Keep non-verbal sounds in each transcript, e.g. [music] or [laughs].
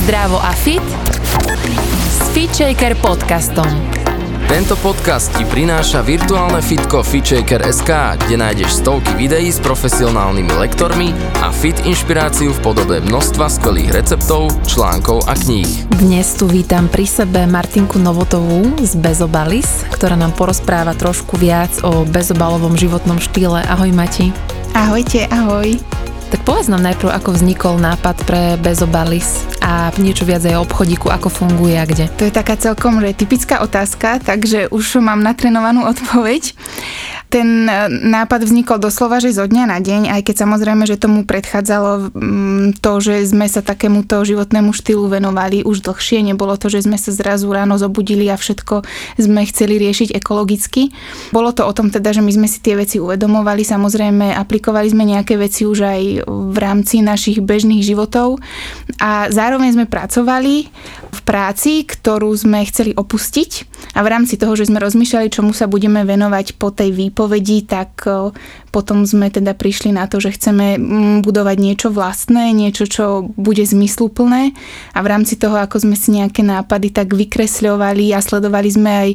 Zdravo a fit s FitShaker podcastom. Tento podcast ti prináša virtuálne fitko FitShaker.sk, kde nájdeš stovky videí s profesionálnymi lektormi a fit inšpiráciu v podobe množstva skvelých receptov, článkov a kníh. Dnes tu vítam pri sebe Martinku Novotovú z Bezobalis, ktorá nám porozpráva trošku viac o bezobalovom životnom štýle. Ahoj Mati. Ahojte, ahoj. Tak povedz nám najprv, ako vznikol nápad pre Bezobalis a niečo viac aj o obchodíku, ako funguje a kde. To je taká celkom typická otázka, takže už mám natrenovanú odpoveď. Ten e, nápad vznikol doslova, že zo dňa na deň, aj keď samozrejme, že tomu predchádzalo mm, to, že sme sa takémuto životnému štýlu venovali už dlhšie. Nebolo to, že sme sa zrazu ráno zobudili a všetko sme chceli riešiť ekologicky. Bolo to o tom teda, že my sme si tie veci uvedomovali, samozrejme aplikovali sme nejaké veci už aj v rámci našich bežných životov a zároveň sme pracovali práci, ktorú sme chceli opustiť. A v rámci toho, že sme rozmýšľali, čomu sa budeme venovať po tej výpovedi, tak potom sme teda prišli na to, že chceme mm, budovať niečo vlastné, niečo, čo bude zmysluplné. A v rámci toho, ako sme si nejaké nápady tak vykresľovali a sledovali sme aj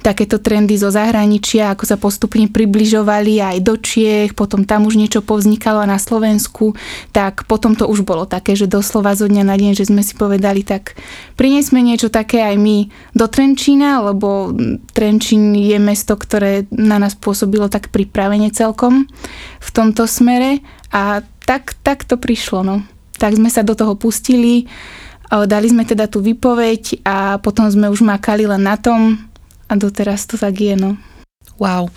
takéto trendy zo zahraničia, ako sa postupne približovali aj do Čiech, potom tam už niečo povznikalo na Slovensku, tak potom to už bolo také, že doslova zo dňa na deň, že sme si povedali, tak priniesme niečo také aj my do Trenčína, lebo Trenčín je mesto, ktoré na nás pôsobilo tak pripravene celkom v tomto smere a tak, tak to prišlo. No. Tak sme sa do toho pustili, dali sme teda tú výpoveď a potom sme už makali len na tom a doteraz to tak je. No. Wow.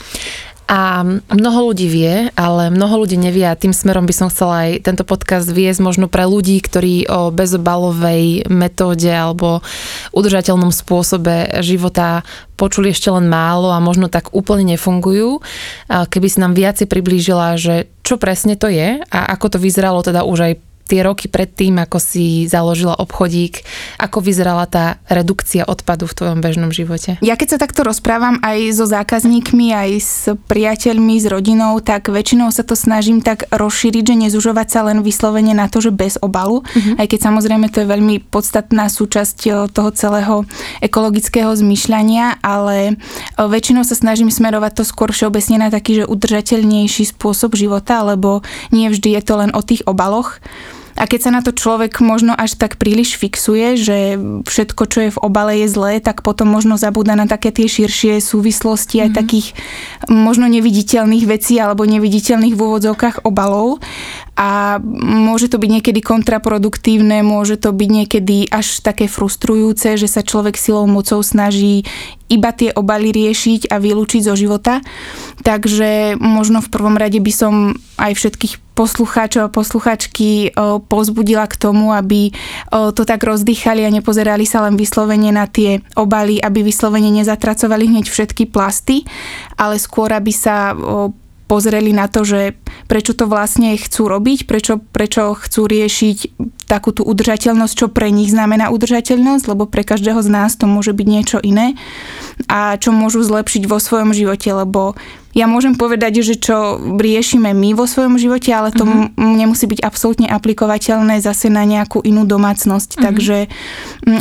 A mnoho ľudí vie, ale mnoho ľudí nevie a tým smerom by som chcela aj tento podcast viesť možno pre ľudí, ktorí o bezobalovej metóde alebo udržateľnom spôsobe života počuli ešte len málo a možno tak úplne nefungujú. Keby si nám viaci priblížila, že čo presne to je a ako to vyzeralo teda už aj tie roky predtým, ako si založila obchodík, ako vyzerala tá redukcia odpadu v tvojom bežnom živote? Ja keď sa takto rozprávam aj so zákazníkmi, aj s priateľmi, s rodinou, tak väčšinou sa to snažím tak rozšíriť, že nezužovať sa len vyslovene na to, že bez obalu, mm-hmm. aj keď samozrejme to je veľmi podstatná súčasť eh, toho celého ekologického zmýšľania, ale eh, väčšinou sa snažím smerovať to skôr všeobecne na taký, že udržateľnejší spôsob života, lebo nie vždy je to len o tých obaloch. A keď sa na to človek možno až tak príliš fixuje, že všetko, čo je v obale je zlé, tak potom možno zabúda na také tie širšie súvislosti aj mm-hmm. takých možno neviditeľných vecí alebo neviditeľných v úvodzovkách obalov a môže to byť niekedy kontraproduktívne, môže to byť niekedy až také frustrujúce, že sa človek silou mocou snaží iba tie obaly riešiť a vylúčiť zo života. Takže možno v prvom rade by som aj všetkých poslucháčov a posluchačky pozbudila k tomu, aby to tak rozdýchali a nepozerali sa len vyslovene na tie obaly, aby vyslovene nezatracovali hneď všetky plasty, ale skôr aby sa pozreli na to, že prečo to vlastne chcú robiť, prečo, prečo chcú riešiť takú tú udržateľnosť, čo pre nich znamená udržateľnosť, lebo pre každého z nás to môže byť niečo iné a čo môžu zlepšiť vo svojom živote, lebo ja môžem povedať, že čo riešime my vo svojom živote, ale to uh-huh. nemusí byť absolútne aplikovateľné zase na nejakú inú domácnosť. Uh-huh. Takže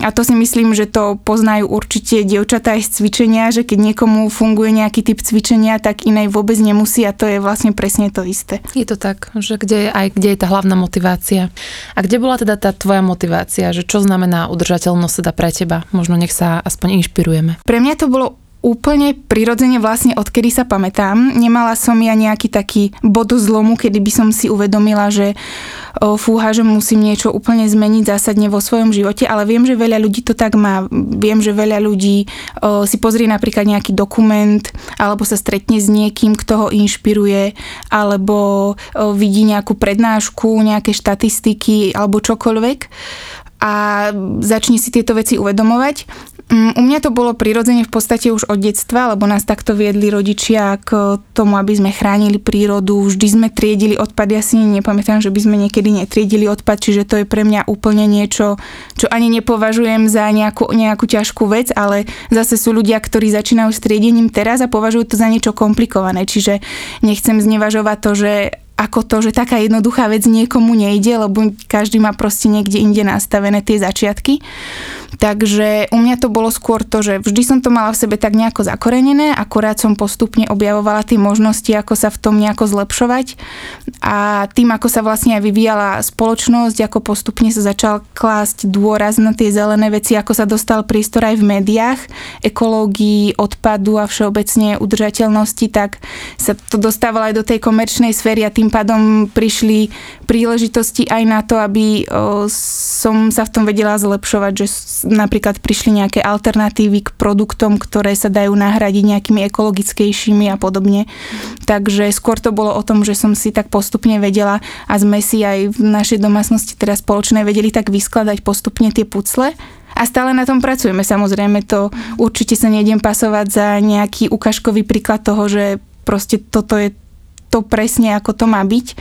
a to si myslím, že to poznajú určite dievčatá aj z cvičenia, že keď niekomu funguje nejaký typ cvičenia, tak inej vôbec nemusí a to je vlastne presne to isté. Je to tak, že kde je, aj kde je tá hlavná motivácia. A kde bola teda tá tvoja motivácia, že čo znamená udržateľnosť teda pre teba? Možno nech sa aspoň inšpirujeme. Pre mňa to bolo úplne prirodzene vlastne odkedy sa pamätám. Nemala som ja nejaký taký bod zlomu, kedy by som si uvedomila, že fúha, že musím niečo úplne zmeniť zásadne vo svojom živote, ale viem, že veľa ľudí to tak má. Viem, že veľa ľudí si pozrie napríklad nejaký dokument alebo sa stretne s niekým, kto ho inšpiruje alebo vidí nejakú prednášku, nejaké štatistiky alebo čokoľvek a začne si tieto veci uvedomovať. Mm, u mňa to bolo prirodzene v podstate už od detstva, lebo nás takto viedli rodičia k tomu, aby sme chránili prírodu. Vždy sme triedili odpad. Ja si nepamätám, že by sme niekedy netriedili odpad, čiže to je pre mňa úplne niečo, čo ani nepovažujem za nejakú, nejakú ťažkú vec, ale zase sú ľudia, ktorí začínajú s triedením teraz a považujú to za niečo komplikované. Čiže nechcem znevažovať to, že ako to, že taká jednoduchá vec niekomu nejde, lebo každý má proste niekde inde nastavené tie začiatky. Takže u mňa to bolo skôr to, že vždy som to mala v sebe tak nejako zakorenené, akurát som postupne objavovala tie možnosti, ako sa v tom nejako zlepšovať. A tým, ako sa vlastne aj vyvíjala spoločnosť, ako postupne sa začal klásť dôraz na tie zelené veci, ako sa dostal prístor aj v médiách, ekológii, odpadu a všeobecne udržateľnosti, tak sa to dostávalo aj do tej komerčnej sféry a tým pádom prišli príležitosti aj na to, aby som sa v tom vedela zlepšovať, že napríklad prišli nejaké alternatívy k produktom, ktoré sa dajú nahradiť nejakými ekologickejšími a podobne. Takže skôr to bolo o tom, že som si tak postupne vedela a sme si aj v našej domácnosti teraz spoločné vedeli tak vyskladať postupne tie pucle a stále na tom pracujeme. Samozrejme to určite sa nejdem pasovať za nejaký ukážkový príklad toho, že proste toto je to presne, ako to má byť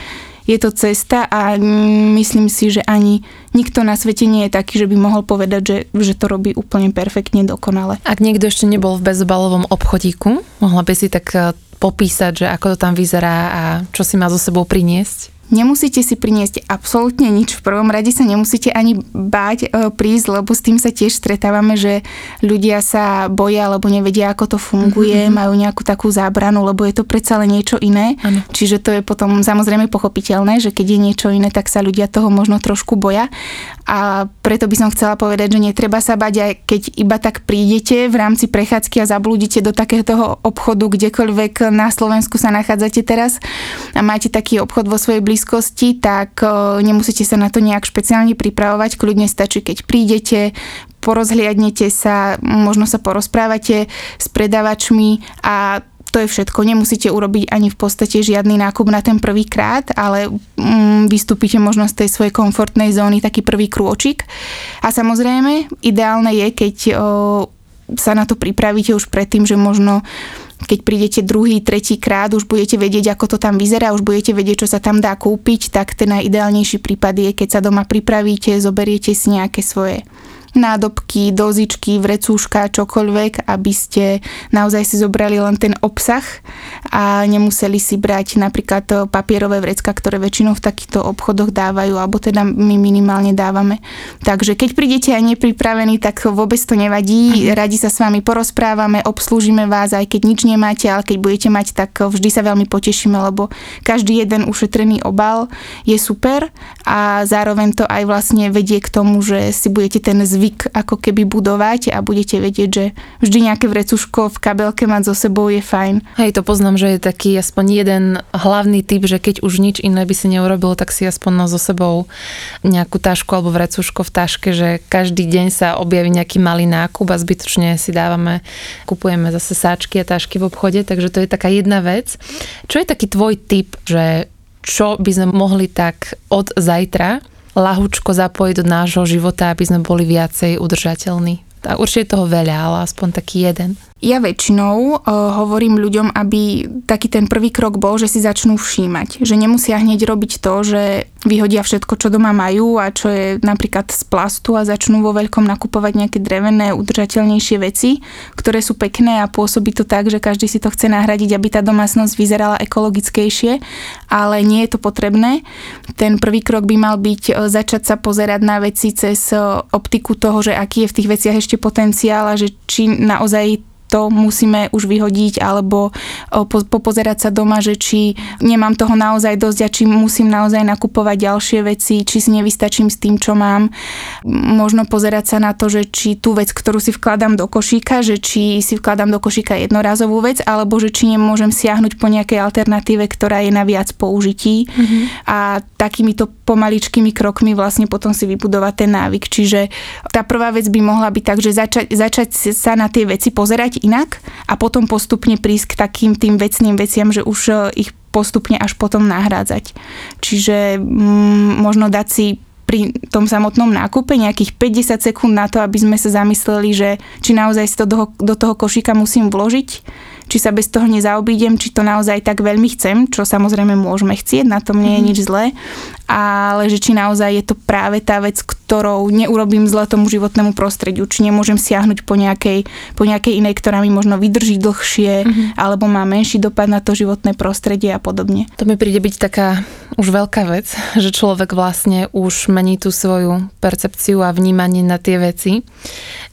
je to cesta a myslím si, že ani nikto na svete nie je taký, že by mohol povedať, že, že to robí úplne perfektne, dokonale. Ak niekto ešte nebol v bezobalovom obchodíku, mohla by si tak eh, popísať, že ako to tam vyzerá a čo si má so sebou priniesť? Nemusíte si priniesť absolútne nič. V prvom rade sa nemusíte ani báť e, prísť, lebo s tým sa tiež stretávame, že ľudia sa boja, alebo nevedia, ako to funguje, mm-hmm. majú nejakú takú zábranu, lebo je to predsa len niečo iné. Ano. Čiže to je potom samozrejme pochopiteľné, že keď je niečo iné, tak sa ľudia toho možno trošku boja. A preto by som chcela povedať, že netreba sa bať, aj keď iba tak prídete v rámci prechádzky a zablúdite do takéhoto obchodu, kdekoľvek na Slovensku sa nachádzate teraz a máte taký obchod vo svojej blízkosti blízkosti, tak nemusíte sa na to nejak špeciálne pripravovať. Kľudne stačí, keď prídete, porozhliadnete sa, možno sa porozprávate s predavačmi a to je všetko. Nemusíte urobiť ani v podstate žiadny nákup na ten prvý krát, ale mm, vystúpite možno z tej svojej komfortnej zóny taký prvý krôčik. A samozrejme, ideálne je, keď o, sa na to pripravíte už predtým, že možno keď prídete druhý, tretí krát, už budete vedieť, ako to tam vyzerá, už budete vedieť, čo sa tam dá kúpiť, tak ten najideálnejší prípad je, keď sa doma pripravíte, zoberiete si nejaké svoje nádobky, dozičky, vrecúška, čokoľvek, aby ste naozaj si zobrali len ten obsah a nemuseli si brať napríklad papierové vrecka, ktoré väčšinou v takýchto obchodoch dávajú, alebo teda my minimálne dávame. Takže keď prídete aj nepripravení, tak vôbec to nevadí, Aha. radi sa s vami porozprávame, obslúžime vás, aj keď nič nemáte, ale keď budete mať, tak vždy sa veľmi potešíme, lebo každý jeden ušetrený obal je super a zároveň to aj vlastne vedie k tomu, že si budete ten zvyk zvyk ako keby budovať a budete vedieť, že vždy nejaké vrecuško v kabelke mať so sebou je fajn. Hej, to poznám, že je taký aspoň jeden hlavný typ, že keď už nič iné by si neurobil, tak si aspoň so sebou nejakú tašku alebo vrecuško v taške, že každý deň sa objaví nejaký malý nákup a zbytočne si dávame, kupujeme zase sáčky a tašky v obchode, takže to je taká jedna vec. Čo je taký tvoj typ, že čo by sme mohli tak od zajtra lahučko zapojiť do nášho života, aby sme boli viacej udržateľní. A určite toho veľa, ale aspoň taký jeden. Ja väčšinou uh, hovorím ľuďom, aby taký ten prvý krok bol, že si začnú všímať. Že nemusia hneď robiť to, že vyhodia všetko, čo doma majú a čo je napríklad z plastu a začnú vo veľkom nakupovať nejaké drevené, udržateľnejšie veci, ktoré sú pekné a pôsobí to tak, že každý si to chce nahradiť, aby tá domácnosť vyzerala ekologickejšie, ale nie je to potrebné. Ten prvý krok by mal byť e, začať sa pozerať na veci cez e, optiku toho, že aký je v tých veciach ešte potenciál a že či naozaj to musíme už vyhodiť alebo popozerať sa doma, že či nemám toho naozaj dosť a či musím naozaj nakupovať ďalšie veci, či si nevystačím s tým, čo mám. Možno pozerať sa na to, že či tú vec, ktorú si vkladám do košíka, že či si vkladám do košíka jednorazovú vec, alebo že či nemôžem siahnuť po nejakej alternatíve, ktorá je na viac použití. Mm-hmm. A takýmito pomaličkými krokmi vlastne potom si vybudovať ten návyk. Čiže tá prvá vec by mohla byť tak, že začať, začať sa na tie veci pozerať inak a potom postupne prísť k takým tým vecným veciam, že už e, ich postupne až potom nahrádzať. Čiže mm, možno dať si pri tom samotnom nákupe nejakých 50 sekúnd na to, aby sme sa zamysleli, že či naozaj to do, do toho košíka musím vložiť, či sa bez toho nezaobídem, či to naozaj tak veľmi chcem, čo samozrejme môžeme chcieť, na tom nie je mhm. nič zlé, ale že či naozaj je to práve tá vec, ktorou neurobím zle tomu životnému prostrediu, či nemôžem siahnuť po nejakej, po nejakej inej, ktorá mi možno vydrží dlhšie, mm-hmm. alebo má menší dopad na to životné prostredie a podobne. To mi príde byť taká už veľká vec, že človek vlastne už mení tú svoju percepciu a vnímanie na tie veci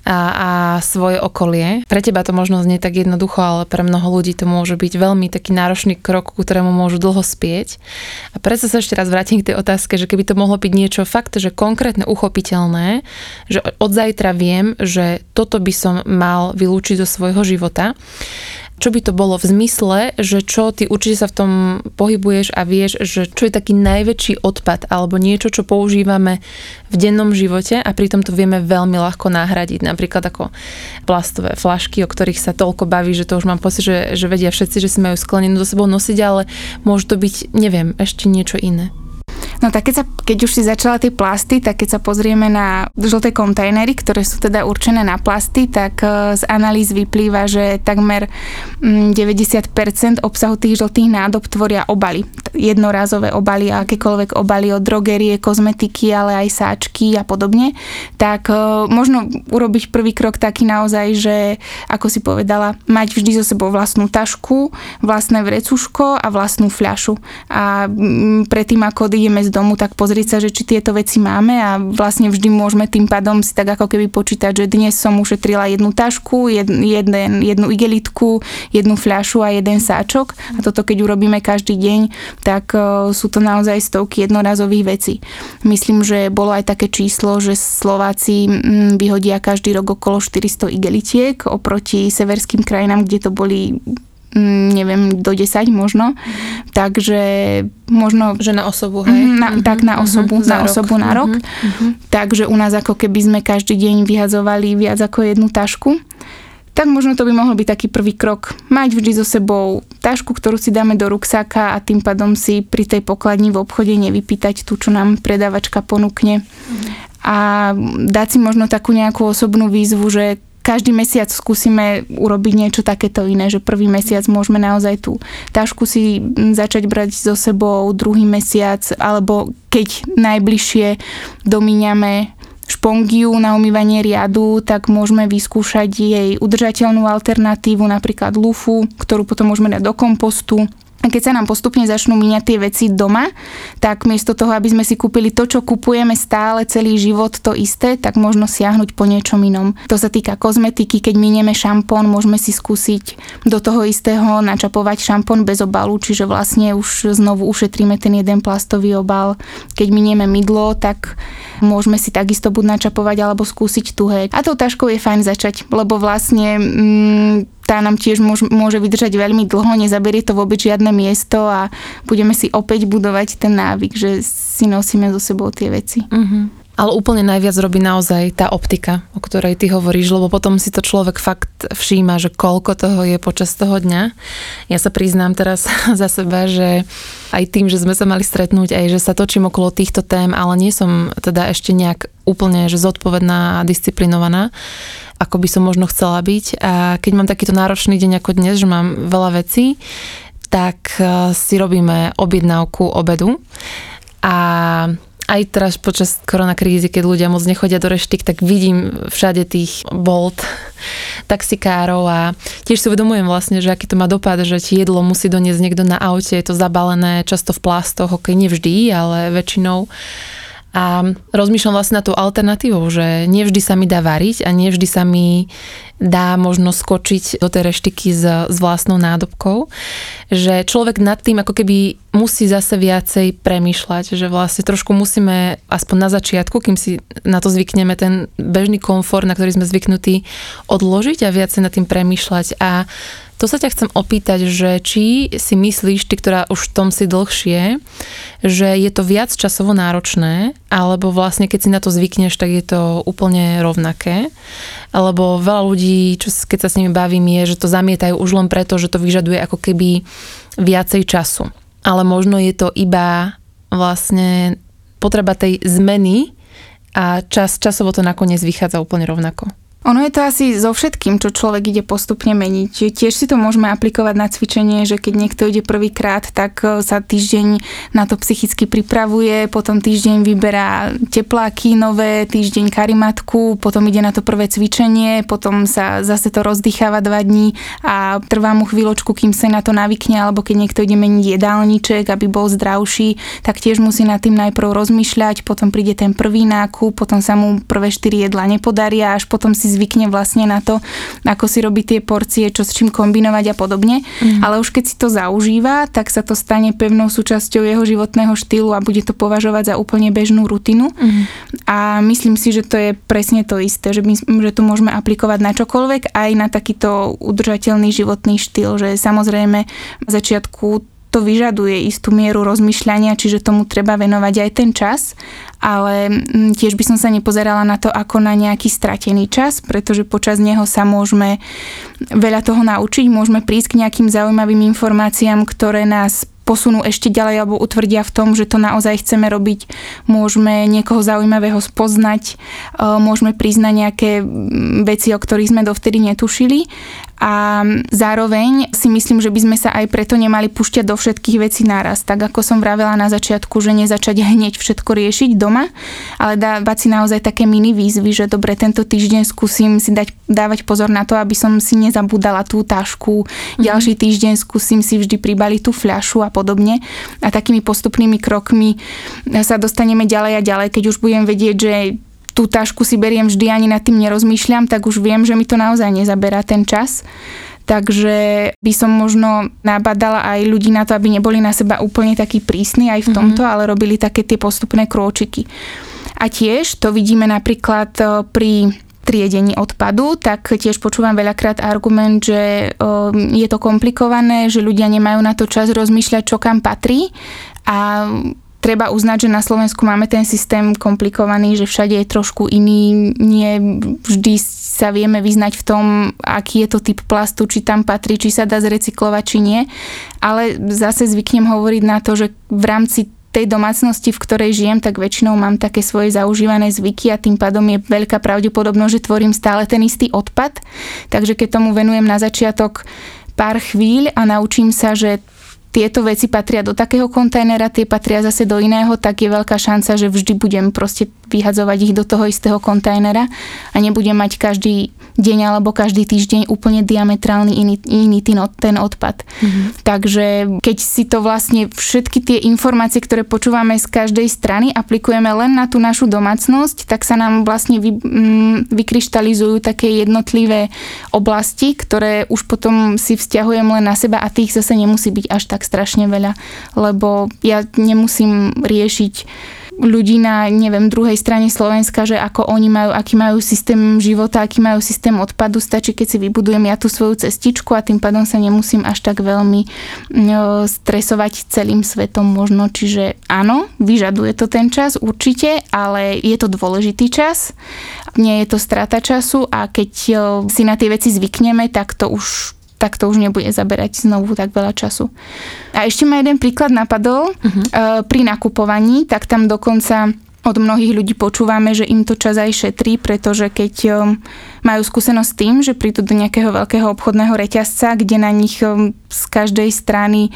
a, a svoje okolie. Pre teba to možno znie tak jednoducho, ale pre mnoho ľudí to môže byť veľmi taký náročný krok, ku ktorému môžu dlho spieť. A preto sa ešte raz vrátim k tej otázke, že keby to mohlo byť niečo fakt, že konkrétne uchopiteľné, že od zajtra viem, že toto by som mal vylúčiť zo svojho života, čo by to bolo v zmysle, že čo ty určite sa v tom pohybuješ a vieš, že čo je taký najväčší odpad alebo niečo, čo používame v dennom živote a pritom to vieme veľmi ľahko nahradiť. Napríklad ako plastové flašky, o ktorých sa toľko baví, že to už mám pocit, že, že vedia všetci, že si majú sklenenú do sebou nosiť, ale môže to byť, neviem, ešte niečo iné. No tak keď, sa, keď už si začala tie plasty, tak keď sa pozrieme na žlté kontajnery, ktoré sú teda určené na plasty, tak e, z analýz vyplýva, že takmer 90% mm, obsahu tých žltých nádob tvoria obaly. Jednorázové obaly a akékoľvek obaly od drogerie, kozmetiky, ale aj sáčky a podobne. Tak e, možno urobiť prvý krok taký naozaj, že ako si povedala, mať vždy so sebou vlastnú tašku, vlastné vrecuško a vlastnú fľašu. A mm, predtým, ako ideme z domu, tak pozrieť sa, že či tieto veci máme a vlastne vždy môžeme tým pádom si tak ako keby počítať, že dnes som ušetrila jednu tašku, jed, jeden, jednu igelitku, jednu fľašu a jeden sáčok a toto keď urobíme každý deň, tak uh, sú to naozaj stovky jednorazových vecí. Myslím, že bolo aj také číslo, že Slováci vyhodia každý rok okolo 400 igelitiek oproti severským krajinám, kde to boli Mm, neviem, do 10 možno. Takže možno... Že na osobu, hej? Na, mm-hmm. Tak na mhm. osobu, mm-hmm. na rok. osobu na rok. Mm-hmm. Takže u nás ako keby sme každý deň vyhadzovali viac ako jednu tašku. Tak možno to by mohol byť taký prvý krok. Mať vždy so sebou tašku, ktorú si dáme do ruksáka a tým pádom si pri tej pokladni v obchode nevypýtať tú, čo nám predávačka ponúkne. Mm-hmm. A dať si možno takú nejakú osobnú výzvu, že každý mesiac skúsime urobiť niečo takéto iné, že prvý mesiac môžeme naozaj tú tašku si začať brať so sebou, druhý mesiac, alebo keď najbližšie domíňame špongiu na umývanie riadu, tak môžeme vyskúšať jej udržateľnú alternatívu, napríklad lufu, ktorú potom môžeme dať do kompostu keď sa nám postupne začnú míňať tie veci doma, tak miesto toho, aby sme si kúpili to, čo kupujeme stále celý život to isté, tak možno siahnuť po niečom inom. To sa týka kozmetiky, keď minieme šampón, môžeme si skúsiť do toho istého načapovať šampón bez obalu, čiže vlastne už znovu ušetríme ten jeden plastový obal. Keď minieme mydlo, tak môžeme si takisto buď načapovať alebo skúsiť tuhé. A tou taškou je fajn začať, lebo vlastne mm, tá nám tiež môže, môže vydržať veľmi dlho, nezaberie to vôbec žiadne miesto a budeme si opäť budovať ten návyk, že si nosíme so sebou tie veci. Uh-huh. Ale úplne najviac robí naozaj tá optika, o ktorej ty hovoríš, lebo potom si to človek fakt všíma, že koľko toho je počas toho dňa. Ja sa priznám teraz [laughs] za seba, že aj tým, že sme sa mali stretnúť, aj že sa točím okolo týchto tém, ale nie som teda ešte nejak úplne že zodpovedná a disciplinovaná, ako by som možno chcela byť. A keď mám takýto náročný deň ako dnes, že mám veľa vecí, tak e, si robíme objednávku obedu. A aj teraz počas koronakrízy, keď ľudia moc nechodia do reštik, tak vidím všade tých bolt taxikárov a tiež si uvedomujem vlastne, že aký to má dopad, že ti jedlo musí doniesť niekto na aute, je to zabalené často v plastoch, ok, nevždy, ale väčšinou. A rozmýšľam vlastne na tú alternatívou, že nevždy sa mi dá variť a nevždy sa mi dá možno skočiť do tej reštiky s, s vlastnou nádobkou. Že človek nad tým ako keby musí zase viacej premýšľať, že vlastne trošku musíme aspoň na začiatku, kým si na to zvykneme, ten bežný komfort, na ktorý sme zvyknutí, odložiť a viacej nad tým premýšľať. A to sa ťa chcem opýtať, že či si myslíš, ty, ktorá už v tom si dlhšie, že je to viac časovo náročné, alebo vlastne keď si na to zvykneš, tak je to úplne rovnaké. Lebo veľa ľudí, čo, keď sa s nimi bavím, je, že to zamietajú už len preto, že to vyžaduje ako keby viacej času. Ale možno je to iba vlastne potreba tej zmeny a čas, časovo to nakoniec vychádza úplne rovnako. Ono je to asi so všetkým, čo človek ide postupne meniť. Tiež si to môžeme aplikovať na cvičenie, že keď niekto ide prvýkrát, tak e, sa týždeň na to psychicky pripravuje, potom týždeň vyberá tepláky nové, týždeň karimatku, potom ide na to prvé cvičenie, potom sa zase to rozdýcháva dva dní a trvá mu chvíľočku, kým sa na to navykne, alebo keď niekto ide meniť jedálniček, aby bol zdravší, tak tiež musí nad tým najprv rozmýšľať, potom príde ten prvý nákup, potom sa mu prvé štyri jedla nepodaria, až potom si zvykne vlastne na to, ako si robí tie porcie, čo s čím kombinovať a podobne. Mm. Ale už keď si to zaužíva, tak sa to stane pevnou súčasťou jeho životného štýlu a bude to považovať za úplne bežnú rutinu. Mm. A myslím si, že to je presne to isté, že, my, že to môžeme aplikovať na čokoľvek, aj na takýto udržateľný životný štýl, že samozrejme v začiatku to vyžaduje istú mieru rozmýšľania, čiže tomu treba venovať aj ten čas, ale mm, tiež by som sa nepozerala na to ako na nejaký stratený čas, pretože počas neho sa môžeme veľa toho naučiť, môžeme prísť k nejakým zaujímavým informáciám, ktoré nás posunú ešte ďalej alebo utvrdia v tom, že to naozaj chceme robiť. Môžeme niekoho zaujímavého spoznať, e, môžeme priznať nejaké veci, o ktorých sme dovtedy netušili a zároveň si myslím, že by sme sa aj preto nemali pušťať do všetkých vecí naraz. Tak ako som vravela na začiatku, že nezačať [laughs] hneď všetko riešiť doma, ale dávať si naozaj také mini výzvy, že dobre, tento týždeň skúsim si dať, dávať pozor na to, aby som si nezabudala tú tašku, mm-hmm. ďalší týždeň skúsim si vždy pribaliť tú fľašu a podobne. A takými postupnými krokmi sa dostaneme ďalej a ďalej, keď už budem vedieť, že tú tašku si beriem vždy, ani nad tým nerozmýšľam, tak už viem, že mi to naozaj nezaberá ten čas. Takže by som možno nabadala aj ľudí na to, aby neboli na seba úplne takí prísni aj v mhm. tomto, mm-hmm. ale robili také tie postupné krôčiky. A tiež to vidíme napríklad e, pri triedení odpadu, tak tiež počúvam veľakrát argument, že e, je to komplikované, že ľudia nemajú na to čas rozmýšľať, čo kam patrí a treba uznať, že na Slovensku máme ten systém komplikovaný, že všade je trošku iný, nie vždy sa vieme vyznať v tom, aký je to typ plastu, či tam patrí, či sa dá zrecyklovať, či nie. Ale zase zvyknem hovoriť na to, že v rámci tej domácnosti, v ktorej žijem, tak väčšinou mám také svoje zaužívané zvyky a tým pádom je veľká pravdepodobnosť, že tvorím stále ten istý odpad. Takže keď tomu venujem na začiatok pár chvíľ a naučím sa, že tieto veci patria do takého kontajnera, tie patria zase do iného, tak je veľká šanca, že vždy budem proste vyhadzovať ich do toho istého kontajnera a nebudem mať každý deň alebo každý týždeň úplne diametrálny iný, iný ten odpad. Mm-hmm. Takže keď si to vlastne všetky tie informácie, ktoré počúvame z každej strany, aplikujeme len na tú našu domácnosť, tak sa nám vlastne vy, mm, vykryštalizujú také jednotlivé oblasti, ktoré už potom si vzťahujem len na seba a tých zase nemusí byť až tak tak strašne veľa, lebo ja nemusím riešiť ľudí na, neviem, druhej strane Slovenska, že ako oni majú, aký majú systém života, aký majú systém odpadu. Stačí, keď si vybudujem ja tú svoju cestičku a tým pádom sa nemusím až tak veľmi no, stresovať celým svetom možno. Čiže áno, vyžaduje to ten čas určite, ale je to dôležitý čas. Nie je to strata času a keď si na tie veci zvykneme, tak to už tak to už nebude zaberať znovu tak veľa času. A ešte ma jeden príklad napadol uh-huh. pri nakupovaní, tak tam dokonca od mnohých ľudí počúvame, že im to čas aj šetrí, pretože keď eh, majú skúsenosť s tým, že prídu do nejakého veľkého obchodného reťazca, kde na nich eh, z každej strany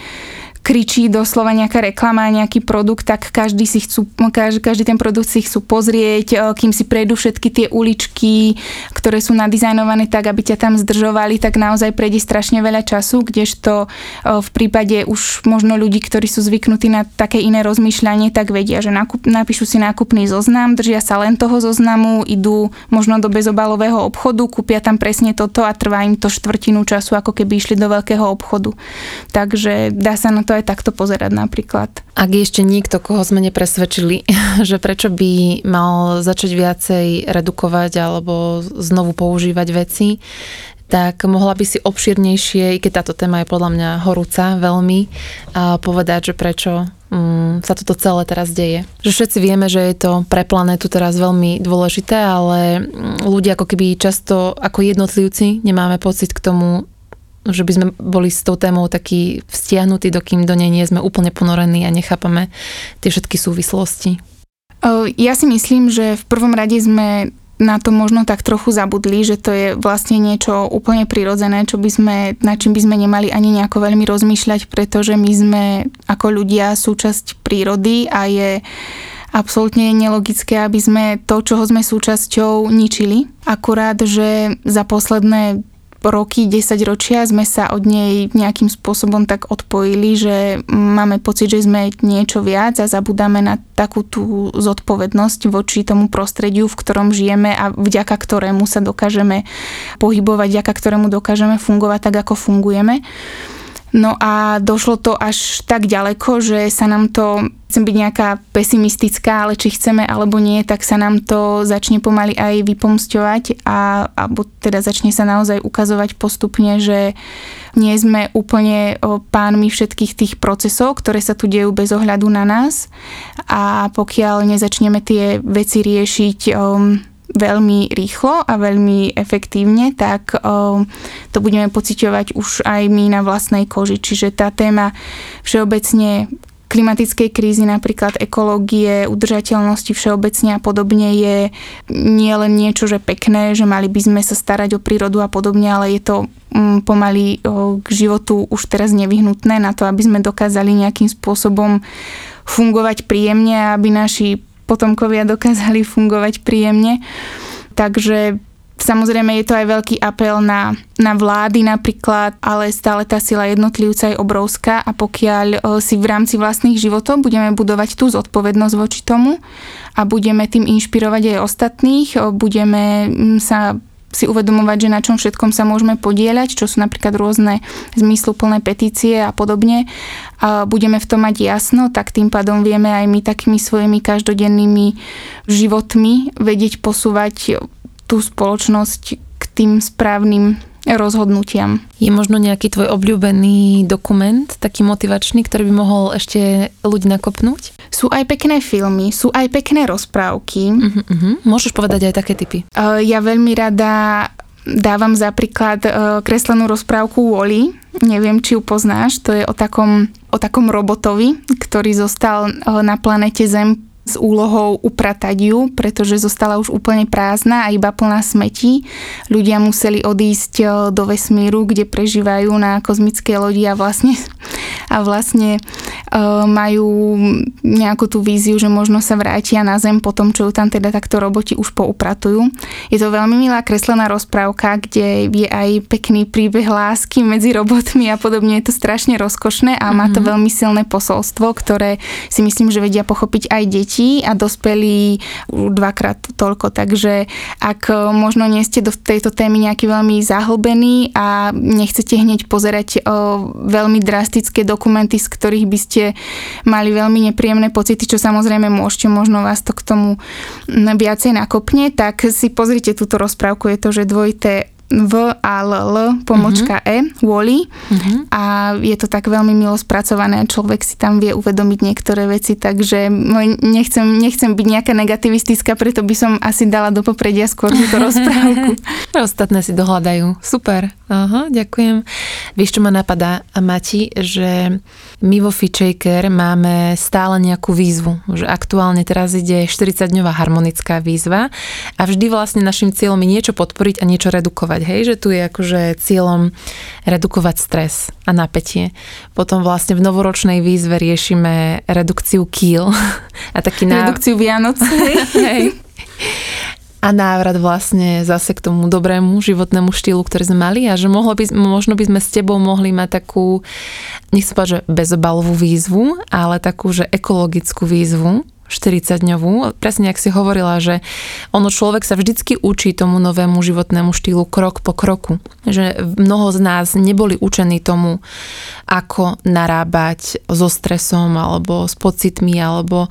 kričí doslova nejaká reklama, nejaký produkt, tak každý si chcú, každý, každý ten produkt si chcú pozrieť, e, kým si prejdú všetky tie uličky, ktoré sú nadizajnované tak, aby ťa tam zdržovali, tak naozaj prejde strašne veľa času, kdežto e, v prípade už možno ľudí, ktorí sú zvyknutí na také iné rozmýšľanie, tak vedia, že nakup, napíšu si nákupný zoznam, držia sa len toho zoznamu, idú možno do bezobalového obchodu, kúpia tam presne toto a trvá im to štvrtinu času, ako keby išli do veľkého obchodu. Takže dá sa na to aj takto pozerať napríklad. Ak je ešte niekto, koho sme nepresvedčili, [laughs] že prečo by mal začať viacej redukovať alebo znovu používať veci, tak mohla by si obšírnejšie, i keď táto téma je podľa mňa horúca veľmi, povedať, že prečo um, sa toto celé teraz deje. Že všetci vieme, že je to pre planetu teraz veľmi dôležité, ale mm, ľudia ako keby často ako jednotlivci nemáme pocit k tomu, že by sme boli s tou témou taký vztiahnutí, dokým do nej nie sme úplne ponorení a nechápame tie všetky súvislosti. Ja si myslím, že v prvom rade sme na to možno tak trochu zabudli, že to je vlastne niečo úplne prirodzené, čo by sme, na čím by sme nemali ani nejako veľmi rozmýšľať, pretože my sme ako ľudia súčasť prírody a je absolútne nelogické, aby sme to, čoho sme súčasťou, ničili. Akurát, že za posledné roky, 10 ročia sme sa od nej nejakým spôsobom tak odpojili, že máme pocit, že sme niečo viac a zabudáme na takú tú zodpovednosť voči tomu prostrediu, v ktorom žijeme a vďaka ktorému sa dokážeme pohybovať, vďaka ktorému dokážeme fungovať tak, ako fungujeme. No a došlo to až tak ďaleko, že sa nám to, chcem byť nejaká pesimistická, ale či chceme alebo nie, tak sa nám to začne pomaly aj vypomsťovať a, alebo teda začne sa naozaj ukazovať postupne, že nie sme úplne pánmi všetkých tých procesov, ktoré sa tu dejú bez ohľadu na nás. A pokiaľ nezačneme tie veci riešiť um, veľmi rýchlo a veľmi efektívne, tak to budeme pociťovať už aj my na vlastnej koži. Čiže tá téma všeobecne klimatickej krízy, napríklad ekológie, udržateľnosti všeobecne a podobne je nie len niečo, že pekné, že mali by sme sa starať o prírodu a podobne, ale je to mm, pomaly k životu už teraz nevyhnutné na to, aby sme dokázali nejakým spôsobom fungovať príjemne aby naši potomkovia dokázali fungovať príjemne. Takže Samozrejme je to aj veľký apel na, na vlády napríklad, ale stále tá sila jednotlivca je obrovská a pokiaľ si v rámci vlastných životov budeme budovať tú zodpovednosť voči tomu a budeme tým inšpirovať aj ostatných, budeme sa si uvedomovať, že na čom všetkom sa môžeme podieľať, čo sú napríklad rôzne zmysluplné petície a podobne. A budeme v tom mať jasno, tak tým pádom vieme aj my takými svojimi každodennými životmi vedieť posúvať tú spoločnosť k tým správnym rozhodnutiam. Je možno nejaký tvoj obľúbený dokument, taký motivačný, ktorý by mohol ešte ľudí nakopnúť? Sú aj pekné filmy, sú aj pekné rozprávky. Uh-huh, uh-huh. Môžeš povedať aj také typy? Uh, ja veľmi rada dávam za príklad uh, kreslenú rozprávku Wally. Neviem, či ju poznáš. To je o takom, o takom robotovi, ktorý zostal uh, na planete Zem s úlohou upratať ju, pretože zostala už úplne prázdna a iba plná smetí. Ľudia museli odísť e, do vesmíru, kde prežívajú na kozmické lodi a vlastne, a vlastne majú nejakú tú víziu, že možno sa vrátia na Zem po tom, čo ju tam teda takto roboti už poupratujú. Je to veľmi milá kreslená rozprávka, kde je aj pekný príbeh lásky medzi robotmi a podobne. Je to strašne rozkošné a má to mhm. veľmi silné posolstvo, ktoré si myslím, že vedia pochopiť aj deti a dospelí dvakrát toľko. Takže ak možno nie ste do tejto témy nejaký veľmi zahlbení a nechcete hneď pozerať o veľmi drastické dokumenty, z ktorých by ste mali veľmi nepríjemné pocity, čo samozrejme môžete, možno vás to k tomu viacej nakopne, tak si pozrite túto rozprávku, je to, že dvojité v a l, l pomočka uh-huh. e, Wally uh-huh. a je to tak veľmi milo spracované a človek si tam vie uvedomiť niektoré veci, takže nechcem, nechcem byť nejaká negativistická, preto by som asi dala do popredia skôr túto [laughs] rozprávku. Ostatné si dohľadajú. Super. Aha, ďakujem. Vieš, čo ma napadá, Mati, že my vo Fitchaker máme stále nejakú výzvu, že aktuálne teraz ide 40-dňová harmonická výzva a vždy vlastne našim cieľom je niečo podporiť a niečo redukovať hej, že tu je akože cieľom redukovať stres a napätie. Potom vlastne v novoročnej výzve riešime redukciu kýl [laughs] a taký náv... Redukciu Vianoc. [laughs] hej. A návrat vlastne zase k tomu dobrému životnému štýlu, ktorý sme mali a že mohlo by, možno by sme s tebou mohli mať takú, nechcem povedať, že bezobalovú výzvu, ale takú, že ekologickú výzvu, 40-dňovú, presne ak si hovorila, že ono človek sa vždycky učí tomu novému životnému štýlu krok po kroku. Že mnoho z nás neboli učení tomu, ako narábať so stresom alebo s pocitmi alebo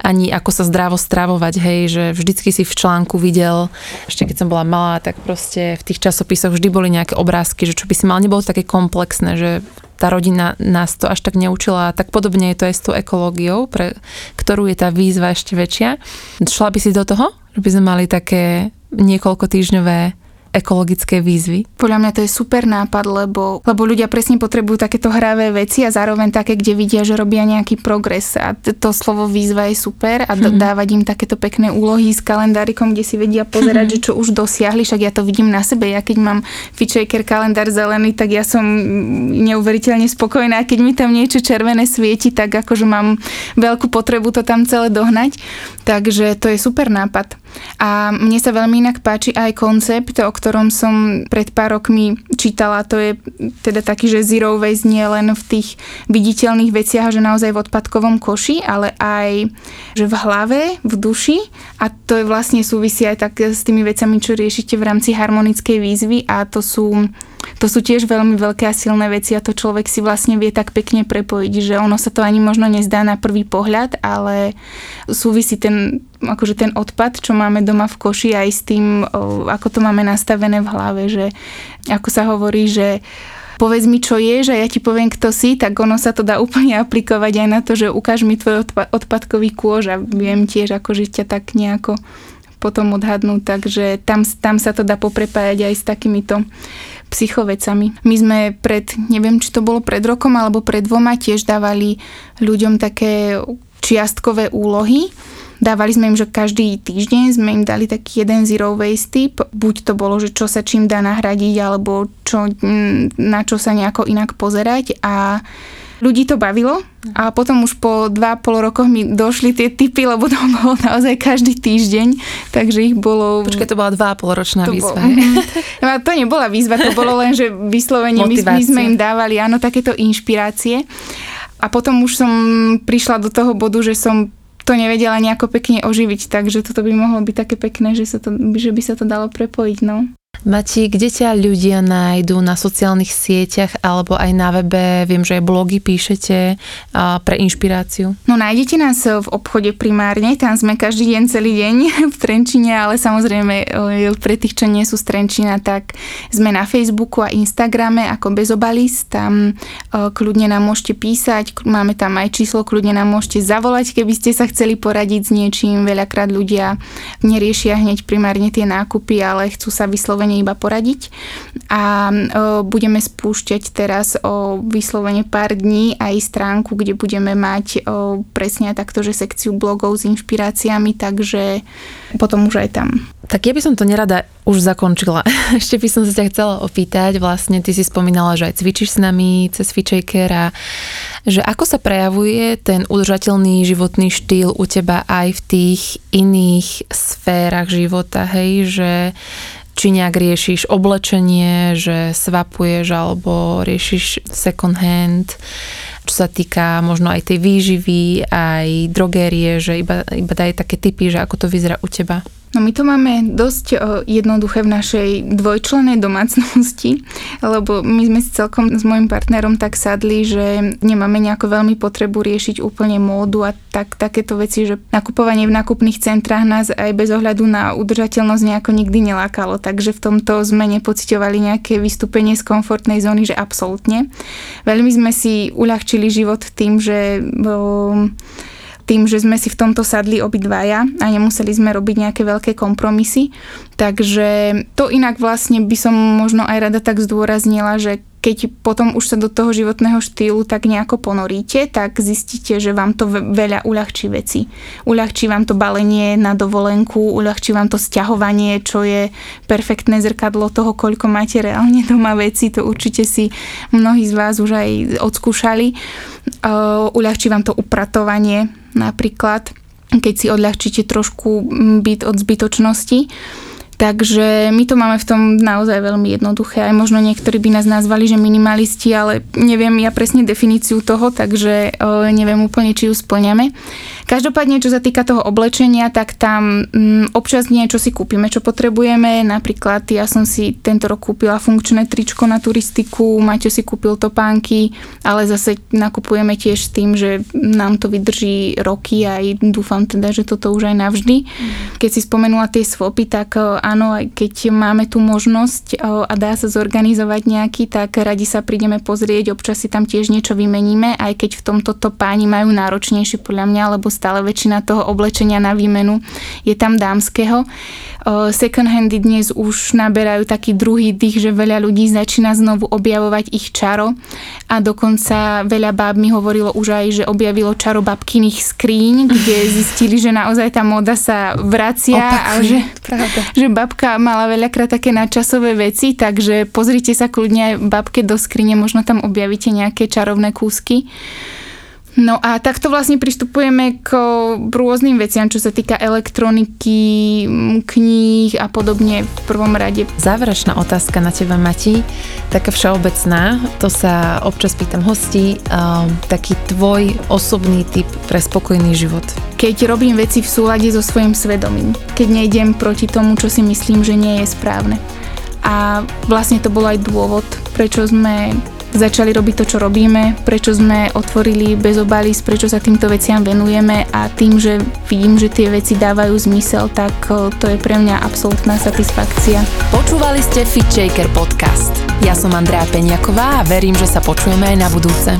ani ako sa zdravo stravovať, hej, že vždycky si v článku videl, ešte keď som bola malá, tak proste v tých časopisoch vždy boli nejaké obrázky, že čo by si mal, nebolo také komplexné, že tá rodina nás to až tak neučila tak podobne je to aj s tou ekológiou, pre ktorú je tá výzva ešte väčšia. Šla by si do toho? Že by sme mali také niekoľko týždňové ekologické výzvy? Podľa mňa to je super nápad, lebo, lebo ľudia presne potrebujú takéto hravé veci a zároveň také, kde vidia, že robia nejaký progres a to slovo výzva je super a hmm. dávať im takéto pekné úlohy s kalendárikom, kde si vedia pozerať, hmm. že čo už dosiahli, však ja to vidím na sebe, ja keď mám Fitchaker kalendár zelený, tak ja som neuveriteľne spokojná, keď mi tam niečo červené svieti, tak akože mám veľkú potrebu to tam celé dohnať, takže to je super nápad. A mne sa veľmi inak páči aj koncept, o ktorom som pred pár rokmi čítala. To je teda taký, že zero waste nie len v tých viditeľných veciach, že naozaj v odpadkovom koši, ale aj že v hlave, v duši. A to je vlastne súvisí aj tak s tými vecami, čo riešite v rámci harmonickej výzvy a to sú to sú tiež veľmi veľké a silné veci a to človek si vlastne vie tak pekne prepojiť, že ono sa to ani možno nezdá na prvý pohľad, ale súvisí ten akože ten odpad, čo máme doma v koši aj s tým, ako to máme nastavené v hlave, že ako sa hovorí, že povedz mi, čo je, že ja ti poviem, kto si, tak ono sa to dá úplne [laughs] aplikovať aj na to, že ukáž mi tvoj odpadkový kôž a viem tiež, že ťa tak nejako potom odhadnúť, takže tam, tam sa to dá poprepájať aj s takýmito psychovecami. My sme pred, neviem, či to bolo pred rokom alebo pred dvoma, tiež dávali ľuďom také čiastkové úlohy, Dávali sme im, že každý týždeň sme im dali taký jeden zero waste tip. Buď to bolo, že čo sa čím dá nahradiť, alebo čo, mm, na čo sa nejako inak pozerať a ľudí to bavilo a potom už po dva pol rokoch mi došli tie typy, lebo to bolo naozaj každý týždeň, takže ich bolo... Počkaj, to bola dva pol ročná to výzva. Bol, no, to nebola výzva, to bolo len, že vyslovene my, my sme im dávali áno, takéto inšpirácie. A potom už som prišla do toho bodu, že som to nevedela nejako pekne oživiť, takže toto by mohlo byť také pekné, že, sa to, že by sa to dalo prepojiť. No. Mati, kde ťa ľudia nájdú na sociálnych sieťach alebo aj na webe? Viem, že aj blogy píšete pre inšpiráciu. No nájdete nás v obchode primárne, tam sme každý deň, celý deň [laughs] v Trenčine, ale samozrejme e, pre tých, čo nie sú z Trenčina, tak sme na Facebooku a Instagrame ako Bezobalis, tam e, kľudne nám môžete písať, máme tam aj číslo, kľudne nám môžete zavolať, keby ste sa chceli poradiť s niečím. Veľakrát ľudia neriešia hneď primárne tie nákupy, ale chcú sa vyslovene vyslovene iba poradiť. A budeme spúšťať teraz o vyslovene pár dní aj stránku, kde budeme mať presne takto, že sekciu blogov s inšpiráciami, takže potom už aj tam. Tak ja by som to nerada už zakončila. [laughs] Ešte by som sa ťa chcela opýtať, vlastne ty si spomínala, že aj cvičíš s nami cez Fitchaker a že ako sa prejavuje ten udržateľný životný štýl u teba aj v tých iných sférach života, hej, že či nejak riešiš oblečenie, že svapuješ alebo riešiš second hand, čo sa týka možno aj tej výživy, aj drogérie, že iba, iba daj také typy, že ako to vyzerá u teba. No my to máme dosť jednoduché v našej dvojčlenej domácnosti, [laughs] lebo my sme si celkom s môjim partnerom tak sadli, že nemáme nejako veľmi potrebu riešiť úplne módu a tak, takéto veci, že nakupovanie v nákupných centrách nás aj bez ohľadu na udržateľnosť nejako nikdy nelákalo, takže v tomto sme nepocitovali nejaké vystúpenie z komfortnej zóny, že absolútne. Veľmi sme si uľahčili život tým, že tým, že sme si v tomto sadli obidvaja a nemuseli sme robiť nejaké veľké kompromisy. Takže to inak vlastne by som možno aj rada tak zdôraznila, že keď potom už sa do toho životného štýlu tak nejako ponoríte, tak zistíte, že vám to veľa uľahčí veci. Uľahčí vám to balenie na dovolenku, uľahčí vám to sťahovanie, čo je perfektné zrkadlo toho, koľko máte reálne doma veci. To určite si mnohí z vás už aj odskúšali. Uľahčí vám to upratovanie napríklad, keď si odľahčíte trošku byt od zbytočnosti. Takže my to máme v tom naozaj veľmi jednoduché. Aj možno niektorí by nás nazvali, že minimalisti, ale neviem ja presne definíciu toho, takže neviem úplne, či ju splňame. Každopádne, čo sa týka toho oblečenia, tak tam mm, občas niečo si kúpime, čo potrebujeme. Napríklad ja som si tento rok kúpila funkčné tričko na turistiku, Maťo si kúpil topánky, ale zase nakupujeme tiež s tým, že nám to vydrží roky a aj dúfam teda, že toto už aj navždy. Mm. Keď si spomenula tie swapy, tak áno, aj keď máme tú možnosť a dá sa zorganizovať nejaký, tak radi sa prídeme pozrieť, občas si tam tiež niečo vymeníme, aj keď v tomto to páni majú náročnejšie podľa mňa, lebo stále väčšina toho oblečenia na výmenu je tam dámskeho. Second handy dnes už naberajú taký druhý dých, že veľa ľudí začína znovu objavovať ich čaro a dokonca veľa báb mi hovorilo už aj, že objavilo čaro babkyných skríň, kde [laughs] zistili, že naozaj tá moda sa vracia Opakujem, a že, že babka mala veľakrát také nadčasové veci, takže pozrite sa kľudne aj babke do skrine, možno tam objavíte nejaké čarovné kúsky. No a takto vlastne pristupujeme k rôznym veciam, čo sa týka elektroniky, kníh a podobne v prvom rade. Záverečná otázka na teba, Mati, taká všeobecná, to sa občas pýtam hostí, um, taký tvoj osobný typ pre spokojný život. Keď robím veci v súlade so svojím svedomím, keď nejdem proti tomu, čo si myslím, že nie je správne. A vlastne to bol aj dôvod, prečo sme začali robiť to, čo robíme, prečo sme otvorili Bezobalis, prečo sa týmto veciam venujeme a tým, že vidím, že tie veci dávajú zmysel, tak to je pre mňa absolútna satisfakcia. Počúvali ste Fit Shaker podcast. Ja som Andrea Peňaková a verím, že sa počujeme aj na budúce.